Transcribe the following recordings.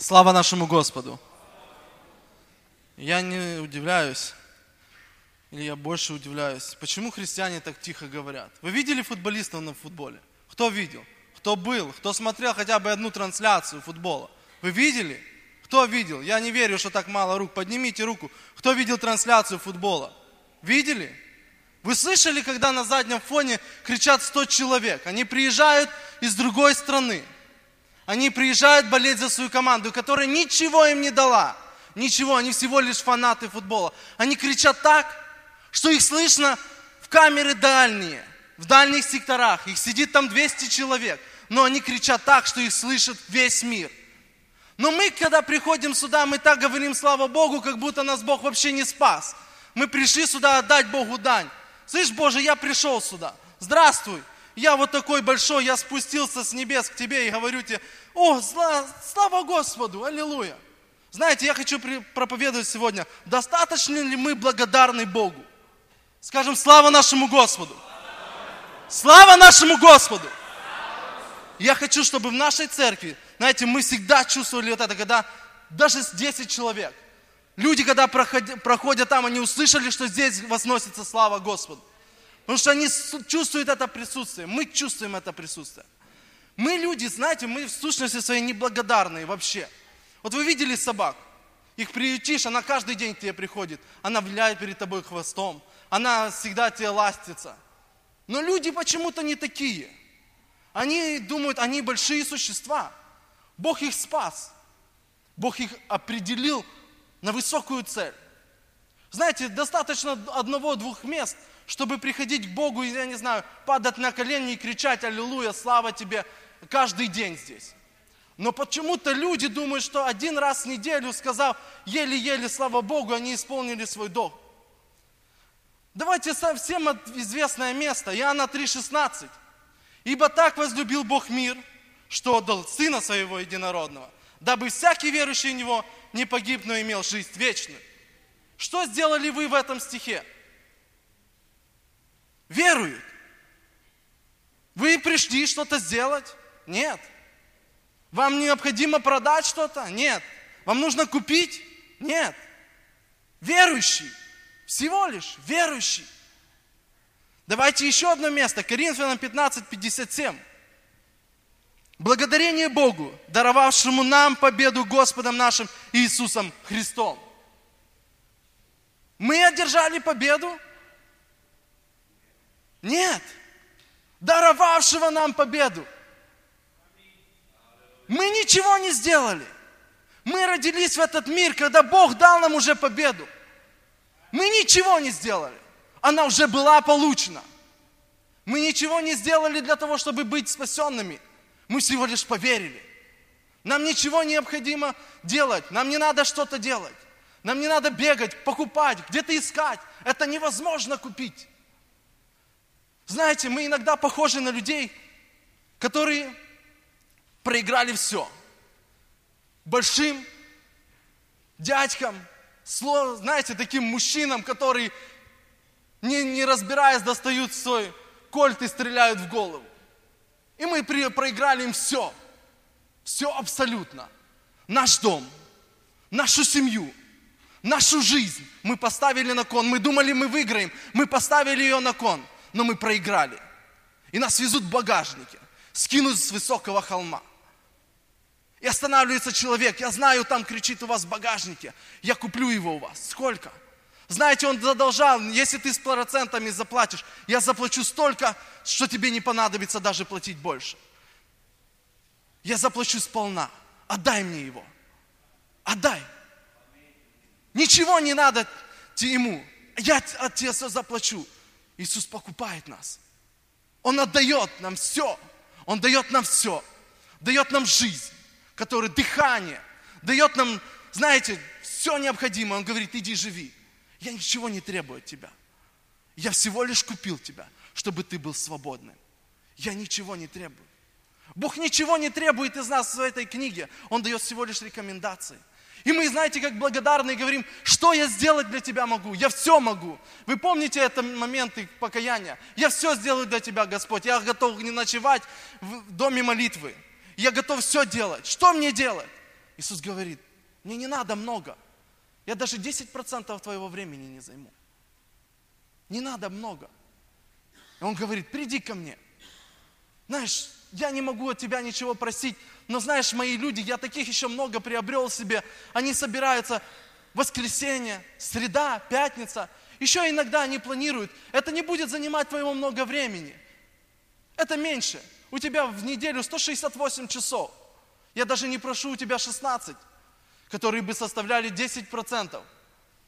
Слава нашему Господу! Я не удивляюсь, или я больше удивляюсь, почему христиане так тихо говорят. Вы видели футболистов на футболе? Кто видел? Кто был? Кто смотрел хотя бы одну трансляцию футбола? Вы видели? Кто видел? Я не верю, что так мало рук. Поднимите руку. Кто видел трансляцию футбола? Видели? Вы слышали, когда на заднем фоне кричат 100 человек? Они приезжают из другой страны. Они приезжают болеть за свою команду, которая ничего им не дала. Ничего, они всего лишь фанаты футбола. Они кричат так, что их слышно в камеры дальние, в дальних секторах. Их сидит там 200 человек. Но они кричат так, что их слышит весь мир. Но мы, когда приходим сюда, мы так говорим слава Богу, как будто нас Бог вообще не спас. Мы пришли сюда отдать Богу дань. Слышь, Боже, я пришел сюда. Здравствуй. Я вот такой большой, я спустился с небес к тебе и говорю тебе, о, слава Господу, аллилуйя. Знаете, я хочу проповедовать сегодня, достаточно ли мы благодарны Богу? Скажем, слава нашему Господу. Слава нашему Господу. Я хочу, чтобы в нашей церкви, знаете, мы всегда чувствовали вот это, когда даже с 10 человек, люди, когда проходят, проходят там, они услышали, что здесь возносится слава Господу. Потому что они чувствуют это присутствие, мы чувствуем это присутствие. Мы люди, знаете, мы в сущности своей неблагодарные вообще. Вот вы видели собак, их приютишь, она каждый день к тебе приходит, она виляет перед тобой хвостом, она всегда тебе ластится. Но люди почему-то не такие. Они думают, они большие существа. Бог их спас. Бог их определил на высокую цель. Знаете, достаточно одного-двух мест, чтобы приходить к Богу и, я не знаю, падать на колени и кричать «Аллилуйя, слава Тебе!» каждый день здесь. Но почему-то люди думают, что один раз в неделю, сказав еле-еле слава Богу, они исполнили свой долг. Давайте совсем известное место, Иоанна 3,16. Ибо так возлюбил Бог мир, что отдал Сына Своего Единородного, дабы всякий верующий в Него не погиб, но имел жизнь вечную. Что сделали вы в этом стихе? Веруют. Вы пришли что-то сделать? Нет. Вам необходимо продать что-то? Нет. Вам нужно купить? Нет. Верующий. Всего лишь верующий. Давайте еще одно место. Коринфянам 15, 57. Благодарение Богу, даровавшему нам победу Господом нашим Иисусом Христом. Мы одержали победу? Нет. Даровавшего нам победу. Мы ничего не сделали. Мы родились в этот мир, когда Бог дал нам уже победу. Мы ничего не сделали. Она уже была получена. Мы ничего не сделали для того, чтобы быть спасенными. Мы всего лишь поверили. Нам ничего необходимо делать. Нам не надо что-то делать. Нам не надо бегать, покупать, где-то искать. Это невозможно купить. Знаете, мы иногда похожи на людей, которые проиграли все. Большим дядькам, знаете, таким мужчинам, которые, не, не разбираясь, достают свой кольт и стреляют в голову. И мы проиграли им все. Все абсолютно. Наш дом, нашу семью, нашу жизнь мы поставили на кон. Мы думали, мы выиграем. Мы поставили ее на кон, но мы проиграли. И нас везут в багажнике, скинут с высокого холма. И останавливается человек, я знаю, там кричит у вас в багажнике, я куплю его у вас. Сколько? Знаете, он задолжал, если ты с процентами заплатишь, я заплачу столько, что тебе не понадобится даже платить больше. Я заплачу сполна. Отдай мне его. Отдай. Ничего не надо ему. Я от тебя все заплачу. Иисус покупает нас. Он отдает нам все. Он дает нам все. Дает нам жизнь который дыхание, дает нам, знаете, все необходимое. Он говорит, иди живи. Я ничего не требую от тебя. Я всего лишь купил тебя, чтобы ты был свободным. Я ничего не требую. Бог ничего не требует из нас в этой книге. Он дает всего лишь рекомендации. И мы, знаете, как благодарны говорим, что я сделать для тебя могу? Я все могу. Вы помните это моменты покаяния? Я все сделаю для тебя, Господь. Я готов не ночевать в доме молитвы. Я готов все делать. Что мне делать? Иисус говорит, мне не надо много. Я даже 10% твоего времени не займу. Не надо много. И он говорит, приди ко мне. Знаешь, я не могу от тебя ничего просить, но знаешь, мои люди, я таких еще много приобрел себе. Они собираются воскресенье, среда, пятница. Еще иногда они планируют. Это не будет занимать твоего много времени. Это меньше. У тебя в неделю 168 часов. Я даже не прошу у тебя 16, которые бы составляли 10%.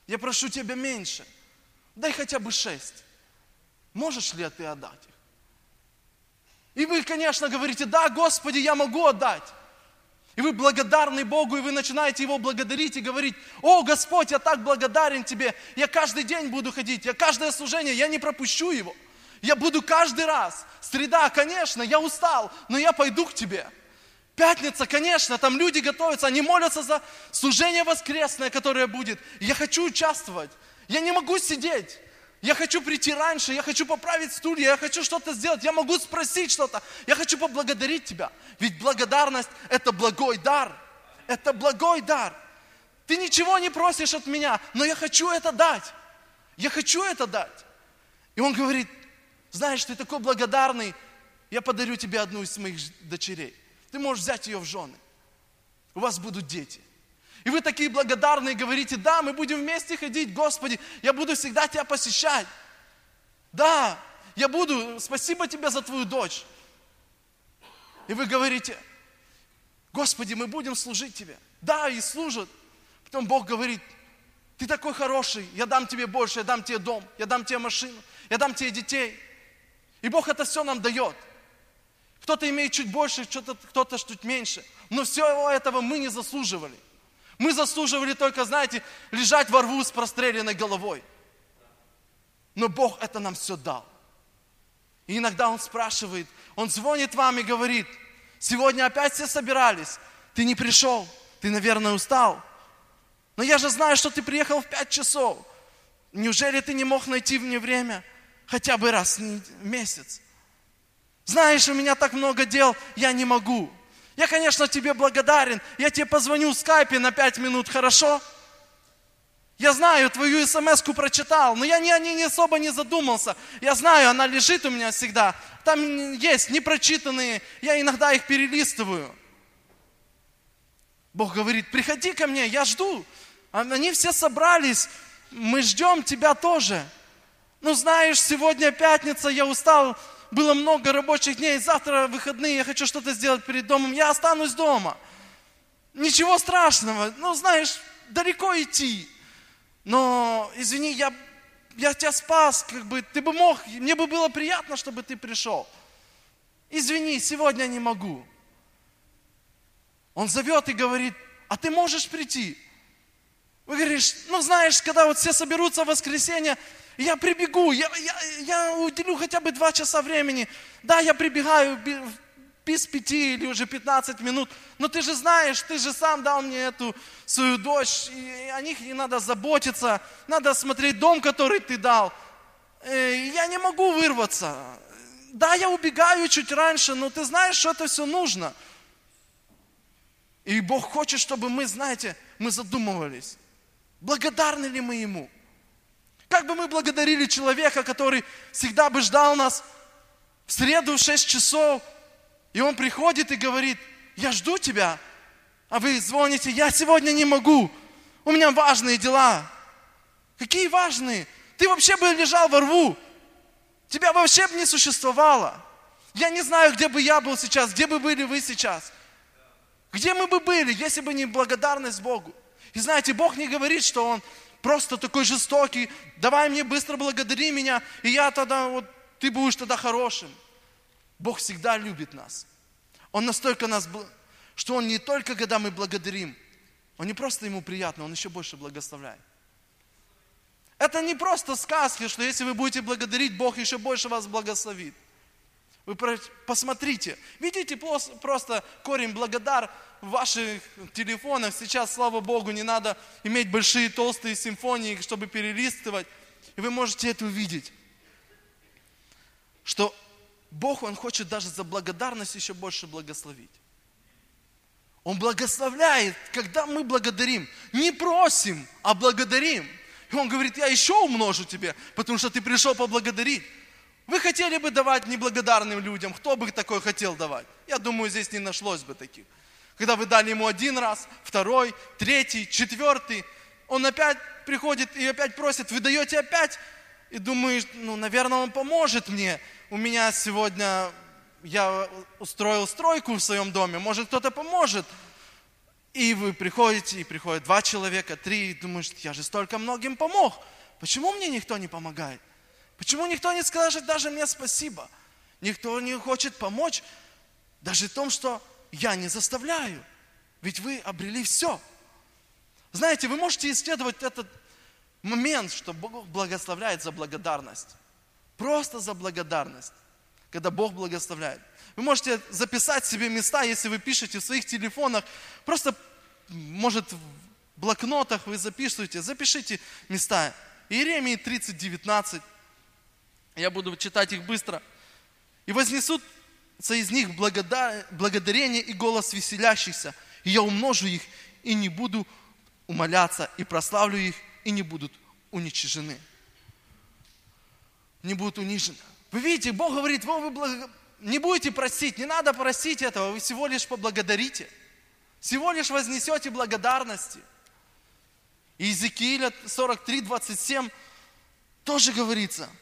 Я прошу тебя меньше. Дай хотя бы 6. Можешь ли ты отдать их? И вы, конечно, говорите, да, Господи, я могу отдать. И вы благодарны Богу, и вы начинаете Его благодарить и говорить, о, Господь, я так благодарен Тебе, я каждый день буду ходить, я каждое служение, я не пропущу его. Я буду каждый раз. Среда, конечно, я устал, но я пойду к Тебе. Пятница, конечно, там люди готовятся, они молятся за служение воскресное, которое будет. Я хочу участвовать. Я не могу сидеть. Я хочу прийти раньше, я хочу поправить стулья, я хочу что-то сделать, я могу спросить что-то, я хочу поблагодарить Тебя. Ведь благодарность – это благой дар. Это благой дар. Ты ничего не просишь от меня, но я хочу это дать. Я хочу это дать. И он говорит, знаешь, ты такой благодарный, я подарю тебе одну из моих дочерей. Ты можешь взять ее в жены. У вас будут дети. И вы такие благодарные говорите, да, мы будем вместе ходить, Господи, я буду всегда Тебя посещать. Да, я буду, спасибо Тебе за Твою дочь. И вы говорите, Господи, мы будем служить Тебе. Да, и служат. Потом Бог говорит, ты такой хороший, я дам тебе больше, я дам тебе дом, я дам тебе машину, я дам тебе детей. И Бог это все нам дает. Кто-то имеет чуть больше, кто-то чуть меньше. Но всего этого мы не заслуживали. Мы заслуживали только, знаете, лежать во рву с простреленной головой. Но Бог это нам все дал. И иногда Он спрашивает, Он звонит вам и говорит, сегодня опять все собирались, ты не пришел, ты, наверное, устал. Но я же знаю, что ты приехал в пять часов. Неужели ты не мог найти мне время хотя бы раз в месяц? Знаешь, у меня так много дел, я не могу. Я, конечно, тебе благодарен. Я тебе позвоню в скайпе на пять минут, хорошо? Я знаю, твою смс прочитал, но я не, о ней не особо не задумался. Я знаю, она лежит у меня всегда. Там есть непрочитанные, я иногда их перелистываю. Бог говорит, приходи ко мне, я жду. Они все собрались, мы ждем тебя тоже. Ну знаешь, сегодня пятница, я устал, было много рабочих дней, завтра выходные, я хочу что-то сделать перед домом, я останусь дома. Ничего страшного, ну знаешь, далеко идти. Но, извини, я, я тебя спас, как бы, ты бы мог, мне бы было приятно, чтобы ты пришел. Извини, сегодня не могу. Он зовет и говорит, а ты можешь прийти? Вы говоришь, ну знаешь, когда вот все соберутся в воскресенье, я прибегу, я, я, я уделю хотя бы два часа времени. Да, я прибегаю без пяти или уже 15 минут, но ты же знаешь, ты же сам дал мне эту свою дочь, и о них не надо заботиться, надо смотреть дом, который ты дал. Э, я не могу вырваться. Да, я убегаю чуть раньше, но ты знаешь, что это все нужно. И Бог хочет, чтобы мы, знаете, мы задумывались, благодарны ли мы Ему. Как бы мы благодарили человека, который всегда бы ждал нас в среду в 6 часов, и он приходит и говорит, я жду тебя, а вы звоните, я сегодня не могу, у меня важные дела. Какие важные? Ты вообще бы лежал во рву, тебя вообще бы не существовало. Я не знаю, где бы я был сейчас, где бы были вы сейчас. Где мы бы были, если бы не благодарность Богу? И знаете, Бог не говорит, что Он просто такой жестокий, давай мне быстро благодари меня, и я тогда, вот, ты будешь тогда хорошим. Бог всегда любит нас. Он настолько нас, что Он не только, когда мы благодарим, Он не просто Ему приятно, Он еще больше благословляет. Это не просто сказки, что если вы будете благодарить, Бог еще больше вас благословит. Вы посмотрите, видите просто корень благодар в ваших телефонах. Сейчас, слава Богу, не надо иметь большие толстые симфонии, чтобы перелистывать. И вы можете это увидеть. Что Бог, Он хочет даже за благодарность еще больше благословить. Он благословляет, когда мы благодарим. Не просим, а благодарим. И Он говорит, я еще умножу тебе, потому что ты пришел поблагодарить. Вы хотели бы давать неблагодарным людям? Кто бы такой хотел давать? Я думаю, здесь не нашлось бы таких. Когда вы дали ему один раз, второй, третий, четвертый, он опять приходит и опять просит, вы даете опять, и думаешь, ну, наверное, он поможет мне. У меня сегодня, я устроил стройку в своем доме, может, кто-то поможет. И вы приходите, и приходят два человека, три, и думаешь, я же столько многим помог. Почему мне никто не помогает? Почему никто не скажет даже мне спасибо? Никто не хочет помочь даже в том, что я не заставляю. Ведь вы обрели все. Знаете, вы можете исследовать этот момент, что Бог благословляет за благодарность. Просто за благодарность, когда Бог благословляет. Вы можете записать себе места, если вы пишете в своих телефонах, просто, может, в блокнотах вы записываете, запишите места. Иеремии 30, 19. Я буду читать их быстро. «И вознесутся из них благодарение и голос веселящихся, и я умножу их, и не буду умоляться, и прославлю их, и не будут уничтожены». Не будут унижены. Вы видите, Бог говорит, вы, благо... не будете просить, не надо просить этого, вы всего лишь поблагодарите. Всего лишь вознесете благодарности. Иезекииля 43, 27 тоже говорится –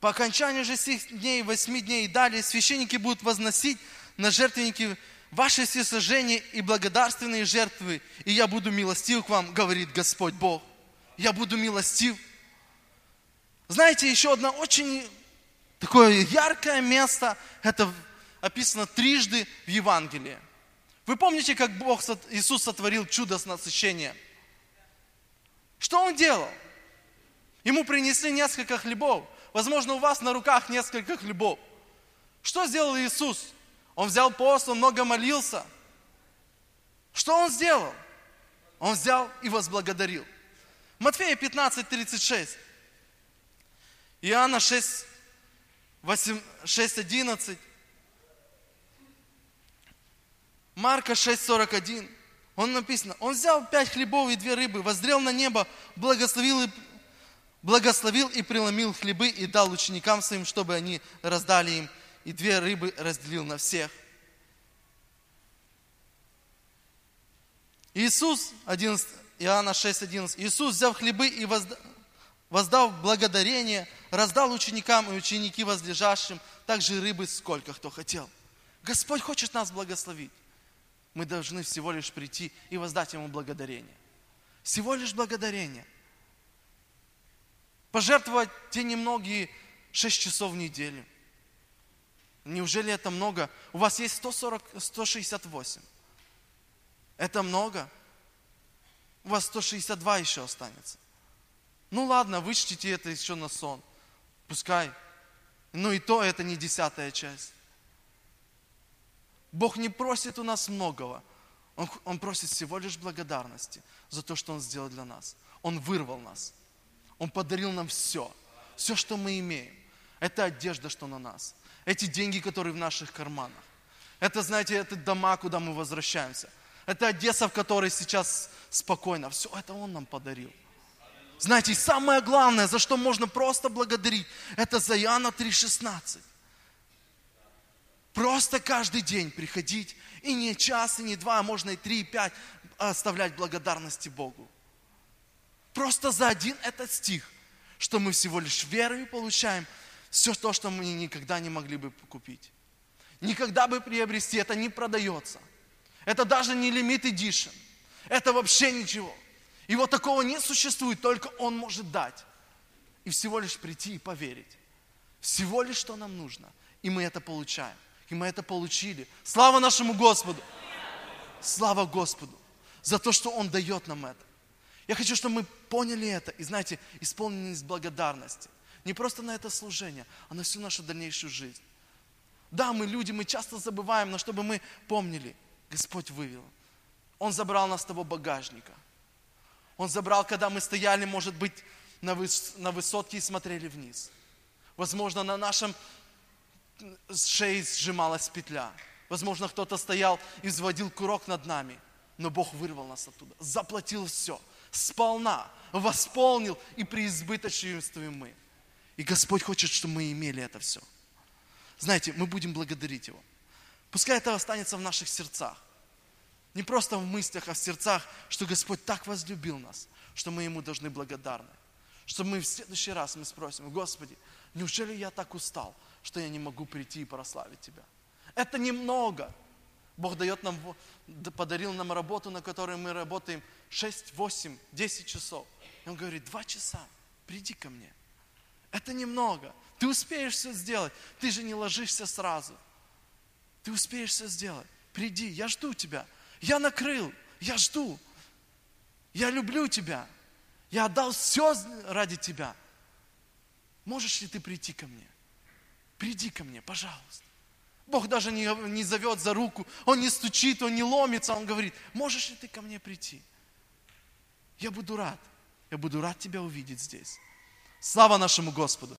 По окончанию же сих дней, восьми дней и далее, священники будут возносить на жертвенники ваши всесожжения и благодарственные жертвы, и я буду милостив к вам, говорит Господь Бог. Я буду милостив. Знаете, еще одно очень такое яркое место, это описано трижды в Евангелии. Вы помните, как Бог, Иисус сотворил чудо с насыщением? Что Он делал? Ему принесли несколько хлебов. Возможно, у вас на руках несколько хлебов. Что сделал Иисус? Он взял пост, он много молился. Что он сделал? Он взял и возблагодарил. Матфея 15, 36. Иоанна 6, 8, 6, 11. Марка 6, 41. Он написано, он взял пять хлебов и две рыбы, воздрел на небо, благословил и благословил и преломил хлебы и дал ученикам своим, чтобы они раздали им, и две рыбы разделил на всех. Иисус, 11, Иоанна 6, 11, Иисус, взяв хлебы и воздав благодарение, раздал ученикам и ученики возлежащим, также рыбы, сколько кто хотел. Господь хочет нас благословить. Мы должны всего лишь прийти и воздать Ему благодарение. Всего лишь благодарение – Пожертвовать те немногие 6 часов в неделю. Неужели это много? У вас есть 140, 168. Это много? У вас 162 еще останется. Ну ладно, вычтите это еще на сон. Пускай. Но и то это не десятая часть. Бог не просит у нас многого. Он, он просит всего лишь благодарности за то, что Он сделал для нас. Он вырвал нас. Он подарил нам все. Все, что мы имеем. Это одежда, что на нас. Эти деньги, которые в наших карманах. Это, знаете, это дома, куда мы возвращаемся. Это Одесса, в которой сейчас спокойно. Все это Он нам подарил. Знаете, самое главное, за что можно просто благодарить, это за Иоанна 3,16. Просто каждый день приходить, и не час, и не два, а можно и три, и пять, оставлять благодарности Богу. Просто за один этот стих, что мы всего лишь верой получаем все то, что мы никогда не могли бы купить. Никогда бы приобрести, это не продается. Это даже не лимит edition. Это вообще ничего. Его такого не существует, только Он может дать. И всего лишь прийти и поверить. Всего лишь, что нам нужно. И мы это получаем. И мы это получили. Слава нашему Господу! Слава Господу за то, что Он дает нам это. Я хочу, чтобы мы поняли это и, знаете, исполнились благодарности. Не просто на это служение, а на всю нашу дальнейшую жизнь. Да, мы люди, мы часто забываем, но чтобы мы помнили, Господь вывел. Он забрал нас с того багажника. Он забрал, когда мы стояли, может быть, на, выс на высотке и смотрели вниз. Возможно, на нашем с шеи сжималась петля. Возможно, кто-то стоял и взводил курок над нами. Но Бог вырвал нас оттуда, заплатил все, сполна, восполнил и преизбыточествуем мы. И Господь хочет, чтобы мы имели это все. Знаете, мы будем благодарить Его. Пускай это останется в наших сердцах. Не просто в мыслях, а в сердцах, что Господь так возлюбил нас, что мы Ему должны благодарны. Что мы в следующий раз мы спросим, Господи, неужели я так устал, что я не могу прийти и прославить Тебя? Это немного. Бог дает нам, подарил нам работу, на которой мы работаем 6, 8, 10 часов. И Он говорит, два часа, приди ко мне. Это немного. Ты успеешь все сделать. Ты же не ложишься сразу. Ты успеешь все сделать. Приди, я жду тебя. Я накрыл, я жду. Я люблю тебя. Я отдал все ради тебя. Можешь ли ты прийти ко мне? Приди ко мне, пожалуйста. Бог даже не, не зовет за руку, Он не стучит, Он не ломится, Он говорит, можешь ли ты ко мне прийти? Я буду рад, я буду рад тебя увидеть здесь. Слава нашему Господу!